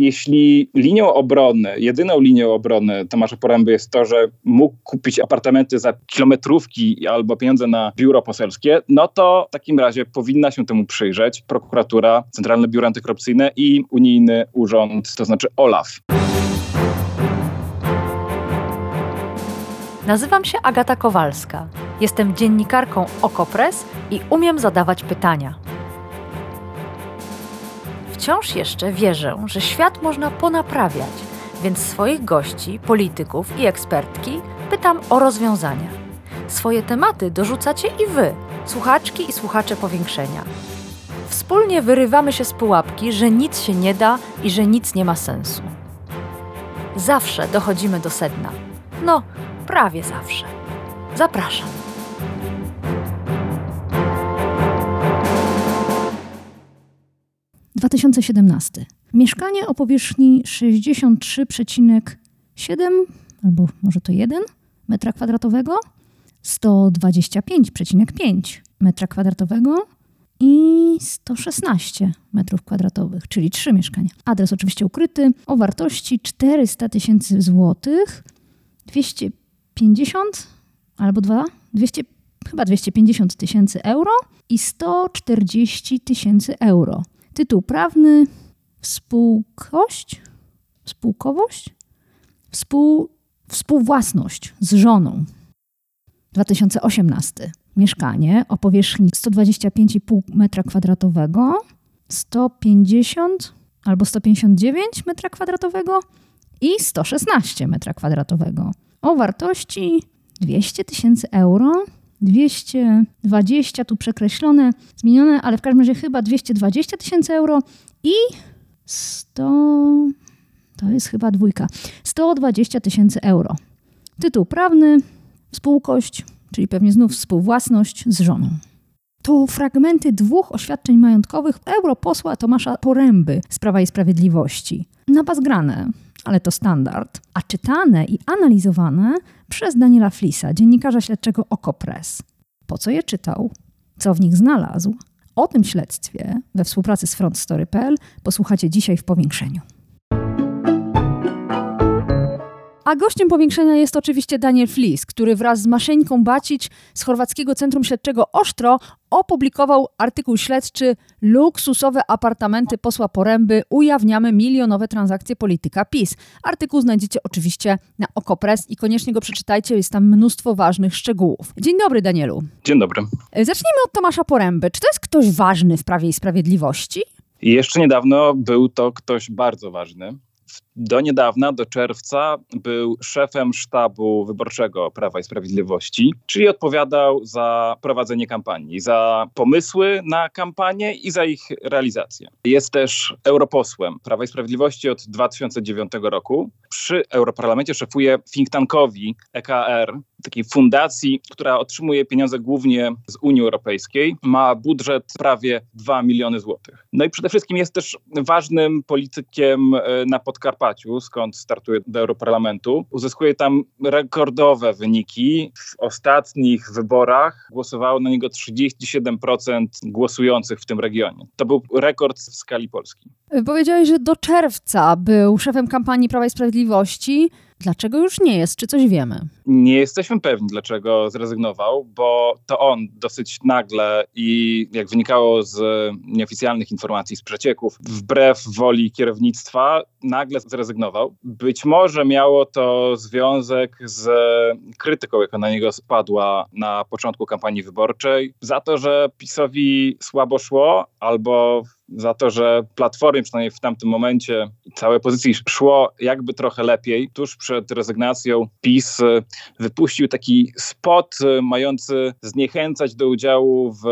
jeśli linią obrony, jedyną linią obrony Tomasza Poręby jest to, że mógł kupić apartamenty za kilometrówki albo pieniądze na biuro poselskie, no to w takim razie powinna się temu przyjrzeć prokuratura, Centralne Biuro Antykorupcyjne i Unijny Urząd, to znaczy OLAF. Nazywam się Agata Kowalska. Jestem dziennikarką Okopres i umiem zadawać pytania. Wciąż jeszcze wierzę, że świat można ponaprawiać, więc swoich gości, polityków i ekspertki pytam o rozwiązania. Swoje tematy dorzucacie i wy, słuchaczki i słuchacze powiększenia. Wspólnie wyrywamy się z pułapki, że nic się nie da i że nic nie ma sensu. Zawsze dochodzimy do sedna. No, prawie zawsze. Zapraszam. Dwa tysiące siedemnasty. Mieszkanie o powierzchni 63,7 albo może to 1 metra kwadratowego, 125,5 metra kwadratowego i 116 metrów kwadratowych, czyli trzy mieszkania. Adres oczywiście ukryty o wartości 400 tysięcy złotych, 250 albo 2, 200, chyba 250 tysięcy euro i 140 tysięcy euro. Tytuł prawny spółkość, spółkowość, Współ, współwłasność z żoną. 2018. Mieszkanie o powierzchni 125,5 m2, 150 albo 159 m2 i 116 m2 o wartości 200 tysięcy euro. 220 tu przekreślone, zmienione, ale w każdym razie chyba 220 tysięcy euro i 100 to jest chyba dwójka 120 tysięcy euro. Tytuł prawny, spółkość, czyli pewnie znów współwłasność z żoną. To fragmenty dwóch oświadczeń majątkowych europosła Tomasza Poręby z Prawa i Sprawiedliwości. Na bazgrane, ale to standard, a czytane i analizowane przez Daniela Flisa, dziennikarza śledczego Okopres. Po co je czytał? Co w nich znalazł? O tym śledztwie we współpracy z frontstory.pl posłuchacie dzisiaj w powiększeniu. A gościem powiększenia jest oczywiście Daniel Flis, który wraz z Maszeńką Bacić z Chorwackiego Centrum Śledczego Osztro opublikował artykuł śledczy Luksusowe apartamenty posła Poręby ujawniamy milionowe transakcje polityka PiS. Artykuł znajdziecie oczywiście na Okopres i koniecznie go przeczytajcie, jest tam mnóstwo ważnych szczegółów. Dzień dobry Danielu. Dzień dobry. Zacznijmy od Tomasza Poręby. Czy to jest ktoś ważny w Prawie i Sprawiedliwości? Jeszcze niedawno był to ktoś bardzo ważny do niedawna, do czerwca, był szefem sztabu wyborczego Prawa i Sprawiedliwości, czyli odpowiadał za prowadzenie kampanii, za pomysły na kampanię i za ich realizację. Jest też europosłem Prawa i Sprawiedliwości od 2009 roku. Przy Europarlamencie szefuje think tankowi EKR, takiej fundacji, która otrzymuje pieniądze głównie z Unii Europejskiej. Ma budżet prawie 2 miliony złotych. No i przede wszystkim jest też ważnym politykiem e, na Podkarpaciu, skąd startuje do Europarlamentu. Uzyskuje tam rekordowe wyniki. W ostatnich wyborach głosowało na niego 37% głosujących w tym regionie. To był rekord w skali Polski. Powiedziałeś, że do czerwca był szefem kampanii Prawa i Sprawiedliwości. Dlaczego już nie jest? Czy coś wiemy? Nie jesteśmy pewni, dlaczego zrezygnował, bo to on dosyć nagle i jak wynikało z nieoficjalnych informacji, z przecieków, wbrew woli kierownictwa, nagle zrezygnował. Być może miało to związek z krytyką, jaka na niego spadła na początku kampanii wyborczej, za to, że PiSowi słabo szło albo za to, że Platformie przynajmniej w tamtym momencie całej opozycji szło jakby trochę lepiej. Tuż przed rezygnacją PiS e, wypuścił taki spot e, mający zniechęcać do udziału w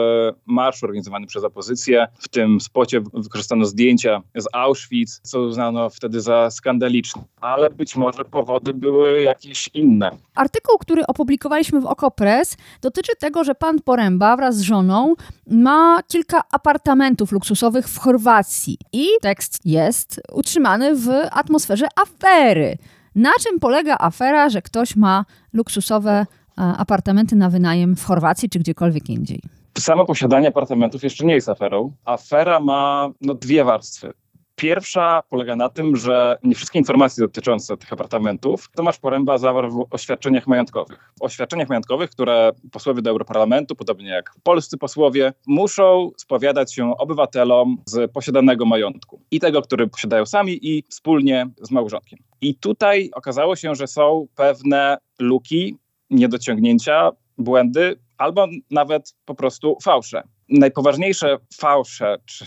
marszu organizowanym przez opozycję. W tym spocie wykorzystano zdjęcia z Auschwitz, co uznano wtedy za skandaliczne. Ale być może powody były jakieś inne. Artykuł, który opublikowaliśmy w Okopres dotyczy tego, że pan Poręba wraz z żoną ma kilka apartamentów luksusowych w Chorwacji. I tekst jest utrzymany w atmosferze afery. Na czym polega afera, że ktoś ma luksusowe e, apartamenty na wynajem w Chorwacji czy gdziekolwiek indziej? Samo posiadanie apartamentów jeszcze nie jest aferą. Afera ma no, dwie warstwy. Pierwsza polega na tym, że nie wszystkie informacje dotyczące tych apartamentów Tomasz Poręba zawarł w oświadczeniach majątkowych. W oświadczeniach majątkowych, które posłowie do Europarlamentu, podobnie jak polscy posłowie, muszą spowiadać się obywatelom z posiadanego majątku. I tego, który posiadają sami i wspólnie z małżonkiem. I tutaj okazało się, że są pewne luki, niedociągnięcia, błędy, albo nawet po prostu fałsze. Najpoważniejsze fałsze, czy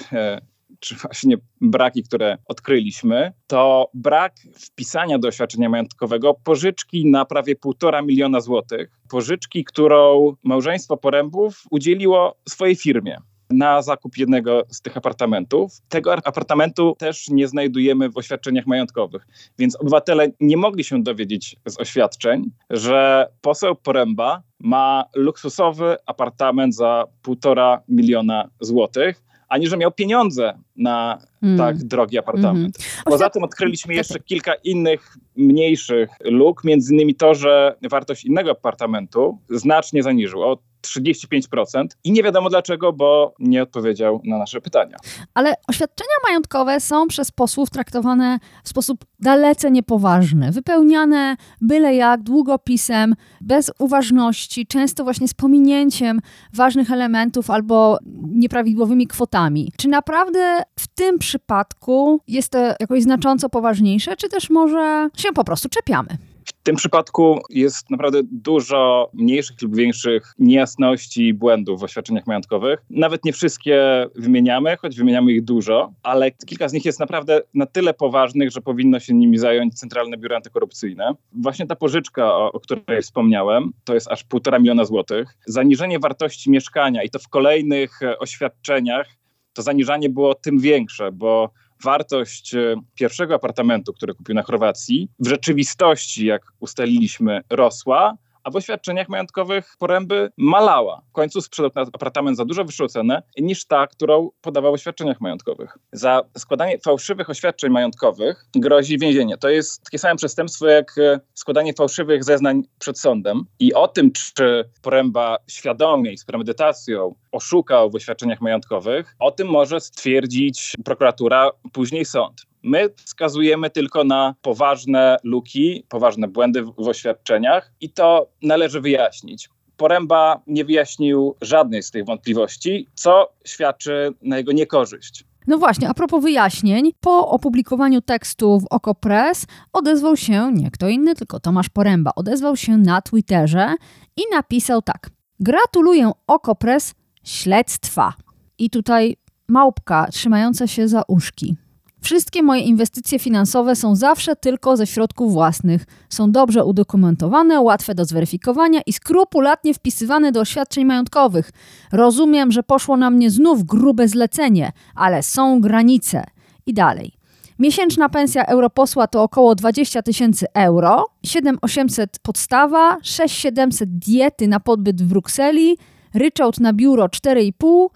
czy właśnie braki, które odkryliśmy, to brak wpisania do oświadczenia majątkowego pożyczki na prawie półtora miliona złotych. Pożyczki, którą małżeństwo Porębów udzieliło swojej firmie na zakup jednego z tych apartamentów. Tego apartamentu też nie znajdujemy w oświadczeniach majątkowych, więc obywatele nie mogli się dowiedzieć z oświadczeń, że poseł Poręba ma luksusowy apartament za półtora miliona złotych, ani że miał pieniądze na mm. tak drogi apartament. Mm. Poza tym odkryliśmy jeszcze kilka innych mniejszych luk, między innymi to, że wartość innego apartamentu znacznie zaniżył, o 35% i nie wiadomo dlaczego, bo nie odpowiedział na nasze pytania. Ale oświadczenia majątkowe są przez posłów traktowane w sposób dalece niepoważny, wypełniane byle jak długopisem, bez uważności, często właśnie z pominięciem ważnych elementów albo nieprawidłowymi kwotami. Czy naprawdę w tym przypadku jest to jakoś znacząco poważniejsze, czy też może się po prostu czepiamy? W tym przypadku jest naprawdę dużo mniejszych lub większych niejasności i błędów w oświadczeniach majątkowych. Nawet nie wszystkie wymieniamy, choć wymieniamy ich dużo, ale kilka z nich jest naprawdę na tyle poważnych, że powinno się nimi zająć Centralne Biuro Antykorupcyjne. Właśnie ta pożyczka, o, o której wspomniałem, to jest aż półtora miliona złotych. Zaniżenie wartości mieszkania i to w kolejnych oświadczeniach to zaniżanie było tym większe, bo wartość e, pierwszego apartamentu, który kupił na Chorwacji, w rzeczywistości, jak ustaliliśmy, rosła, a w oświadczeniach majątkowych poręby malała. W końcu sprzedał apartament za dużo wyższą cenę niż ta, którą podawał w oświadczeniach majątkowych. Za składanie fałszywych oświadczeń majątkowych grozi więzienie. To jest takie same przestępstwo jak e, składanie fałszywych zeznań przed sądem. I o tym, czy poręba świadomie i z premedytacją oszukał w oświadczeniach majątkowych, o tym może stwierdzić prokuratura, później sąd. My wskazujemy tylko na poważne luki, poważne błędy w, oświadczeniach i to należy wyjaśnić. Poręba nie wyjaśnił żadnej z tych wątpliwości, co świadczy na jego niekorzyść. No właśnie, a propos wyjaśnień, po opublikowaniu tekstu w OkoPress odezwał się nie kto inny, tylko Tomasz Poręba. Odezwał się na Twitterze i napisał tak. Gratuluję OkoPress śledztwa. I tutaj małpka trzymająca się za uszki. Wszystkie moje inwestycje finansowe są zawsze tylko ze środków własnych. Są dobrze udokumentowane, łatwe do zweryfikowania i skrupulatnie wpisywane do oświadczeń majątkowych. Rozumiem, że poszło na mnie znów grube zlecenie, ale są granice. I dalej. Miesięczna pensja europosła to około 20 tysięcy euro, 7800 podstawa, 6700 diety na podbyt w Brukseli, ryczałt na biuro 4,5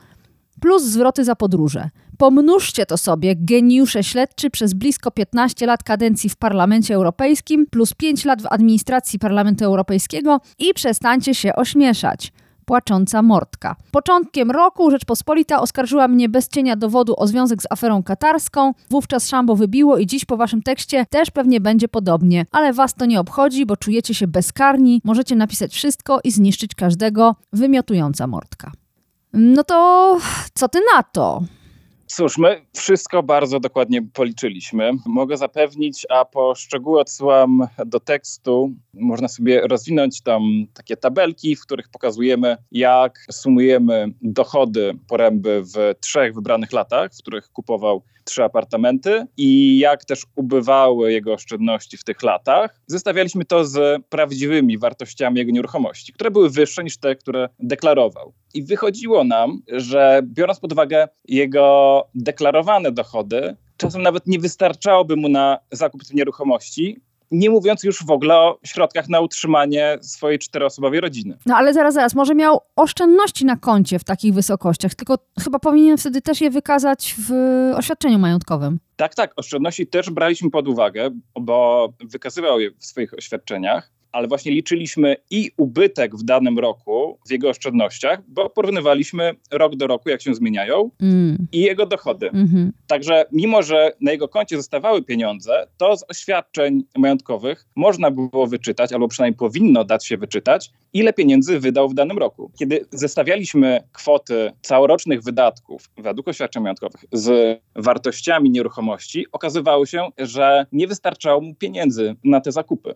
plus zwroty za podróże. Pomnóżcie to sobie, geniusze śledczy przez blisko 15 lat kadencji w Parlamencie Europejskim plus 5 lat w administracji Parlamentu Europejskiego i przestańcie się ośmieszać płacząca mordka. Początkiem roku Rzeczpospolita oskarżyła mnie bez cienia dowodu o związek z aferą katarską. Wówczas szambo wybiło i dziś po waszym tekście też pewnie będzie podobnie. Ale was to nie obchodzi, bo czujecie się bezkarni, możecie napisać wszystko i zniszczyć każdego. Wymiotująca mordka. No to co ty na to? Cóż, my wszystko bardzo dokładnie policzyliśmy. Mogę zapewnić, a po szczegóły odsyłam do tekstu. Można sobie rozwinąć tam takie tabelki, w których pokazujemy, jak sumujemy dochody poręby w trzech wybranych latach, w których kupował trzy apartamenty i jak też ubywały jego oszczędności w tych latach. Zestawialiśmy to z prawdziwymi wartościami jego nieruchomości, które były wyższe niż te, które deklarował. I wychodziło nam, że biorąc pod uwagę jego deklarowane dochody, czasem nawet nie wystarczałoby mu na zakup tych nieruchomości, nie mówiąc już w ogóle o środkach na utrzymanie swojej czteroosobowej rodziny. No ale zaraz, zaraz, może miał oszczędności na koncie w takich wysokościach, tylko chyba powinien wtedy też je wykazać w oświadczeniu majątkowym. Tak, tak, oszczędności też braliśmy pod uwagę, bo wykazywał je w swoich oświadczeniach, ale właśnie liczyliśmy i ubytek w danym roku w jego oszczędnościach, bo porównywaliśmy rok do roku, jak się zmieniają, mm. i jego dochody. Mm -hmm. Także mimo, że na jego koncie zostawały pieniądze, to z oświadczeń majątkowych można było wyczytać, albo przynajmniej powinno dać się wyczytać, ile pieniędzy wydał w danym roku. Kiedy zestawialiśmy kwoty całorocznych wydatków według oświadczeń majątkowych z wartościami nieruchomości, okazywało się, że nie wystarczało mu pieniędzy na te zakupy.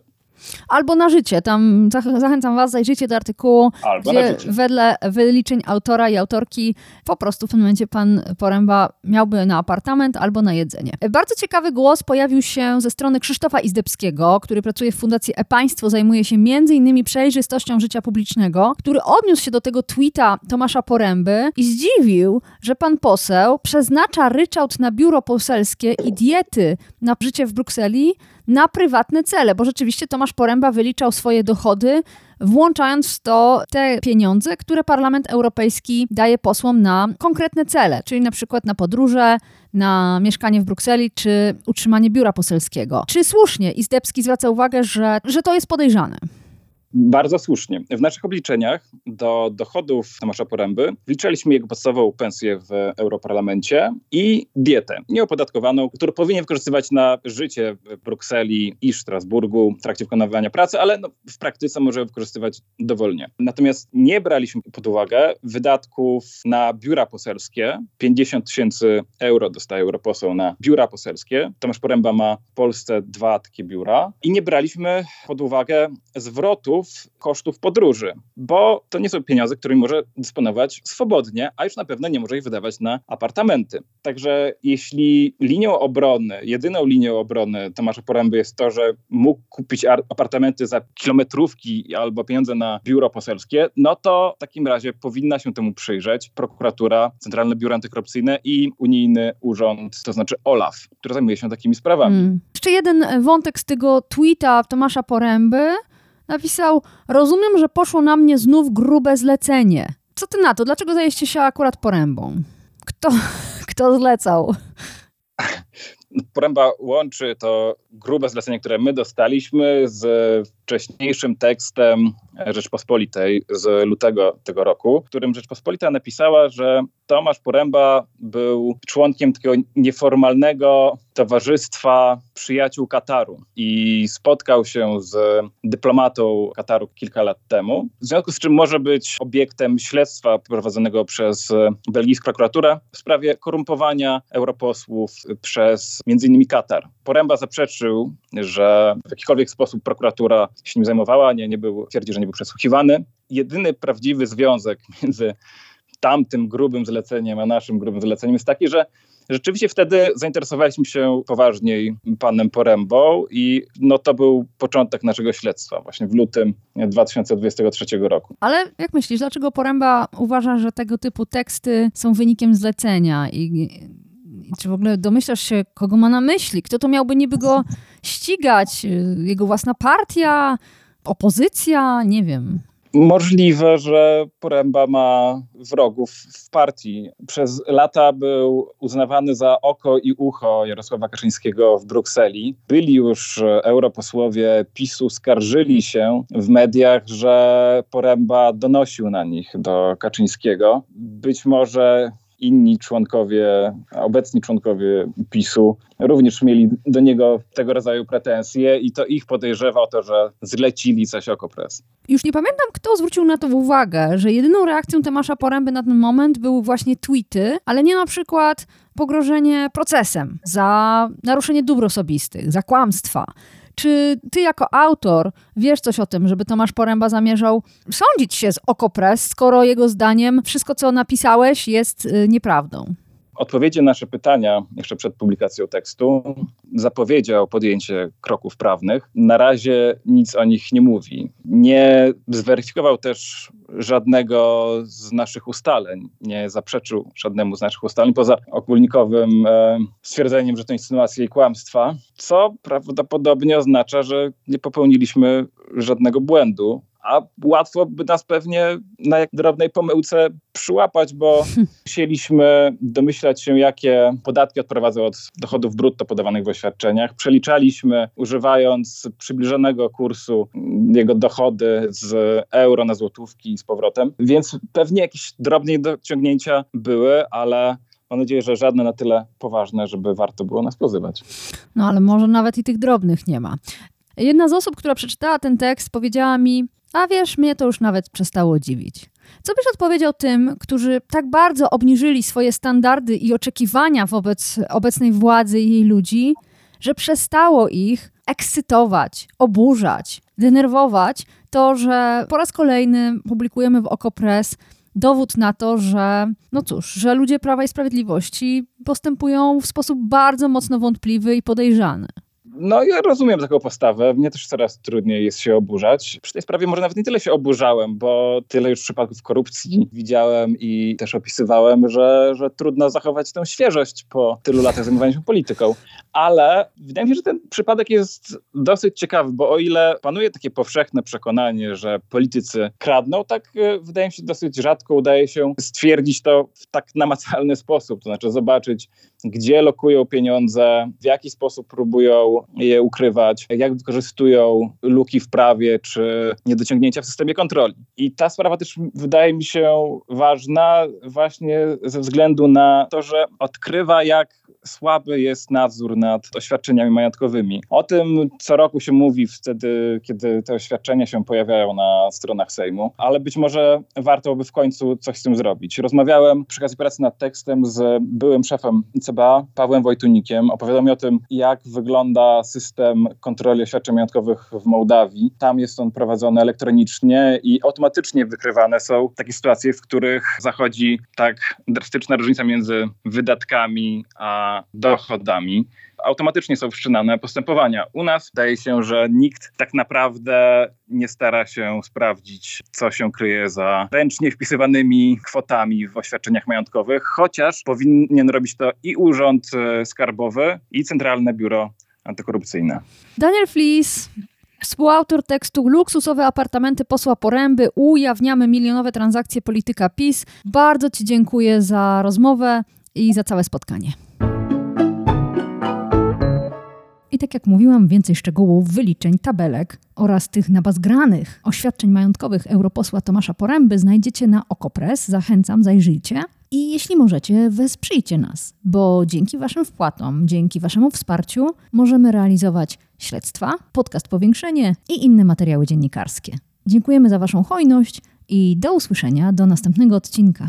Albo na życie. Tam zachęcam Was, zajrzyjcie do artykułu, Albo gdzie wedle wyliczeń autora i autorki po prostu w tym momencie pan Poręba miałby na apartament albo na jedzenie. Bardzo ciekawy głos pojawił się ze strony Krzysztofa Izdebskiego, który pracuje w Fundacji E-Państwo, zajmuje się m.in. przejrzystością życia publicznego, który odniósł się do tego tweeta Tomasza Poręby i zdziwił, że pan poseł przeznacza ryczałt na biuro poselskie i diety na życie w Brukseli na prywatne cele, bo rzeczywiście Tomasz Poręba wyliczał swoje dochody, włączając w to te pieniądze, które Parlament Europejski daje posłom na konkretne cele, czyli na przykład na podróże, na mieszkanie w Brukseli czy utrzymanie biura poselskiego. Czy słusznie Izdebski zwraca uwagę, że, że to jest podejrzane? Bardzo słusznie. W naszych obliczeniach do dochodów Tomasza Poręby wliczaliśmy jego podstawową pensję w Europarlamencie i dietę nieopodatkowaną, którą powinien wykorzystywać na życie w Brukseli i Strasburgu w trakcie wykonywania pracy, ale no, w praktyce może wykorzystywać dowolnie. Natomiast nie braliśmy pod uwagę wydatków na biura poselskie. 50 tysięcy euro dostaje europoseł na biura poselskie. Tomasz Poręba ma w Polsce dwa takie biura i nie braliśmy pod uwagę zwrotu kosztów, podróży, bo to nie są pieniądze, którymi może dysponować swobodnie, a już na pewno nie może ich wydawać na apartamenty. Także jeśli linią obrony, jedyną linią obrony Tomasza Poręby jest to, że mógł kupić apartamenty za kilometrówki albo pieniądze na biuro poselskie, no to w takim razie powinna się temu przyjrzeć prokuratura, Centralne Biuro Antykorupcyjne i Unijny Urząd, to znaczy OLAF, który zajmuje się takimi sprawami. Hmm. Jeszcze jeden wątek z tego tweeta Tomasza Poręby. Napisał: Rozumiem, że poszło na mnie znów grube zlecenie. Co ty na to? Dlaczego zajęliście się akurat porębą? Kto, kto zlecał? Poręba łączy to grube zlecenie, które my dostaliśmy z wcześniejszym tekstem Rzeczpospolitej z lutego tego roku, w którym Rzeczpospolita napisała, że Tomasz Poręba był członkiem takiego nieformalnego towarzystwa przyjaciół Kataru i spotkał się z dyplomatą Kataru kilka lat temu, w związku z czym może być obiektem śledztwa prowadzonego przez belgijską prokuraturę w sprawie korumpowania europosłów przez m.in. Katar. Poręba zaprzeczył, że w jakikolwiek sposób prokuratura się nim zajmowała, nie, nie był, twierdzi, że nie był przesłuchiwany. Jedyny prawdziwy związek między tamtym grubym zleceniem, a naszym grubym zleceniem jest taki, że rzeczywiście wtedy zainteresowaliśmy się poważniej panem Porębą i no to był początek naszego śledztwa właśnie w lutym 2023 roku. Ale jak myślisz, dlaczego Poręba uważa, że tego typu teksty są wynikiem zlecenia i czy w ogóle domyślasz się, kogo ma na myśli? Kto to miałby niby go ścigać? Jego własna partia? Opozycja? Nie wiem. Możliwe, że Poręba ma wrogów w partii. Przez lata był uznawany za oko i ucho Jarosława Kaczyńskiego w Brukseli. Byli już europosłowie PiSu, skarżyli się w mediach, że Poręba donosił na nich do Kaczyńskiego. Być może inni członkowie, obecni członkowie PiSu również mieli do niego tego rodzaju pretensje i to ich podejrzewa o to, że zlecili coś Okopres. Już nie pamiętam, kto zwrócił na to uwagę, że jedyną reakcją Tomasza Poręby na ten moment były właśnie tweety, ale nie na przykład pogrożenie procesem za naruszenie dóbr osobistych, za kłamstwa. Czy ty jako autor wiesz coś o tym, żeby Tomasz Poręba zamierzał sądzić się z Okopres, skoro jego zdaniem wszystko, co napisałeś, jest y, nieprawdą? Odpowiedzi na nasze pytania jeszcze przed publikacją tekstu zapowiedział podjęcie kroków prawnych. Na razie nic o nich nie mówi. Nie zweryfikował też żadnego z naszych ustaleń, nie zaprzeczył żadnemu z naszych ustaleń, poza ogólnikowym e, stwierdzeniem, że to insynuacje i kłamstwa, co prawdopodobnie oznacza, że nie popełniliśmy żadnego błędu, a łatwo by nas pewnie na jak drobnej pomyłce przyłapać, bo chcieliśmy domyślać się, jakie podatki odprowadzą od dochodów brutto podawanych w oświadczeniach. Przeliczaliśmy, używając przybliżonego kursu jego dochody z euro na złotówki i z powrotem, więc pewnie jakieś drobne dociągnięcia były, ale mam nadzieję, że żadne na tyle poważne, żeby warto było nas pozywać. No ale może nawet i tych drobnych nie ma. Jedna z osób, która przeczytała ten tekst, powiedziała mi: A wiesz, mnie to już nawet przestało dziwić. Co byś odpowiedział tym, którzy tak bardzo obniżyli swoje standardy i oczekiwania wobec obecnej władzy i jej ludzi, że przestało ich ekscytować, oburzać, denerwować to, że po raz kolejny publikujemy w Okopres dowód na to, że no cóż, że ludzie Prawa i Sprawiedliwości postępują w sposób bardzo mocno wątpliwy i podejrzany. No ja rozumiem taką postawę. Mnie też coraz trudniej jest się oburzać. Przy tej sprawie może nawet nie tyle się oburzałem, bo tyle już przypadków korupcji widziałem i też opisywałem, że, że trudno zachować tę świeżość po tylu latach zajmowania się polityką. Ale wydaje mi się, że ten przypadek jest dosyć ciekawy, bo o ile panuje takie powszechne przekonanie, że politycy kradną, tak e, wydaje mi się dosyć rzadko udaje się stwierdzić to w tak namacalny sposób, to znaczy zobaczyć, gdzie lokują pieniądze, w jaki sposób próbują je ukrywać, jak wykorzystują luki w prawie czy niedociągnięcia w systemie kontroli. I ta sprawa też wydaje mi się ważna właśnie ze względu na to, że odkrywa, jak słaby jest nadzór nad oświadczeniami majątkowymi. O tym co roku się mówi wtedy, kiedy te oświadczenia się pojawiają na stronach Sejmu, ale być może warto by w końcu coś z tym zrobić. Rozmawiałem przy okazji pracy nad tekstem z byłym szefem CBA, Pawłem Wojtunikiem. Opowiadał mi o tym, jak wygląda system kontroli oświadczeń majątkowych w Mołdawii. Tam jest on prowadzony elektronicznie i automatycznie wykrywane są takie sytuacje, w których zachodzi tak drastyczna różnica między wydatkami a dochodami automatycznie są wszczynane postępowania. U nas wydaje się, że nikt tak naprawdę nie stara się sprawdzić, co się kryje za ręcznie wpisywanymi kwotami w oświadczeniach majątkowych, chociaż powinien robić to i Urząd e, Skarbowy, i Centralne Biuro Antykorupcyjne. Daniel Flis, Współautor tekstu Luksusowe apartamenty posła Poręby. Ujawniamy milionowe transakcje polityka PiS. Bardzo Ci dziękuję za rozmowę i za całe spotkanie. I tak jak mówiłam, więcej szczegółów, wyliczeń, tabelek oraz tych nabazgranych oświadczeń majątkowych europosła Tomasza Poręby znajdziecie na Okopres. Zachęcam, zajrzyjcie. I jeśli możecie, wesprzyjcie nas, bo dzięki Waszym wpłatom, dzięki Waszemu wsparciu możemy realizować śledztwa, podcast Powiększenie i inne materiały dziennikarskie. Dziękujemy za Waszą hojność i do usłyszenia do następnego odcinka.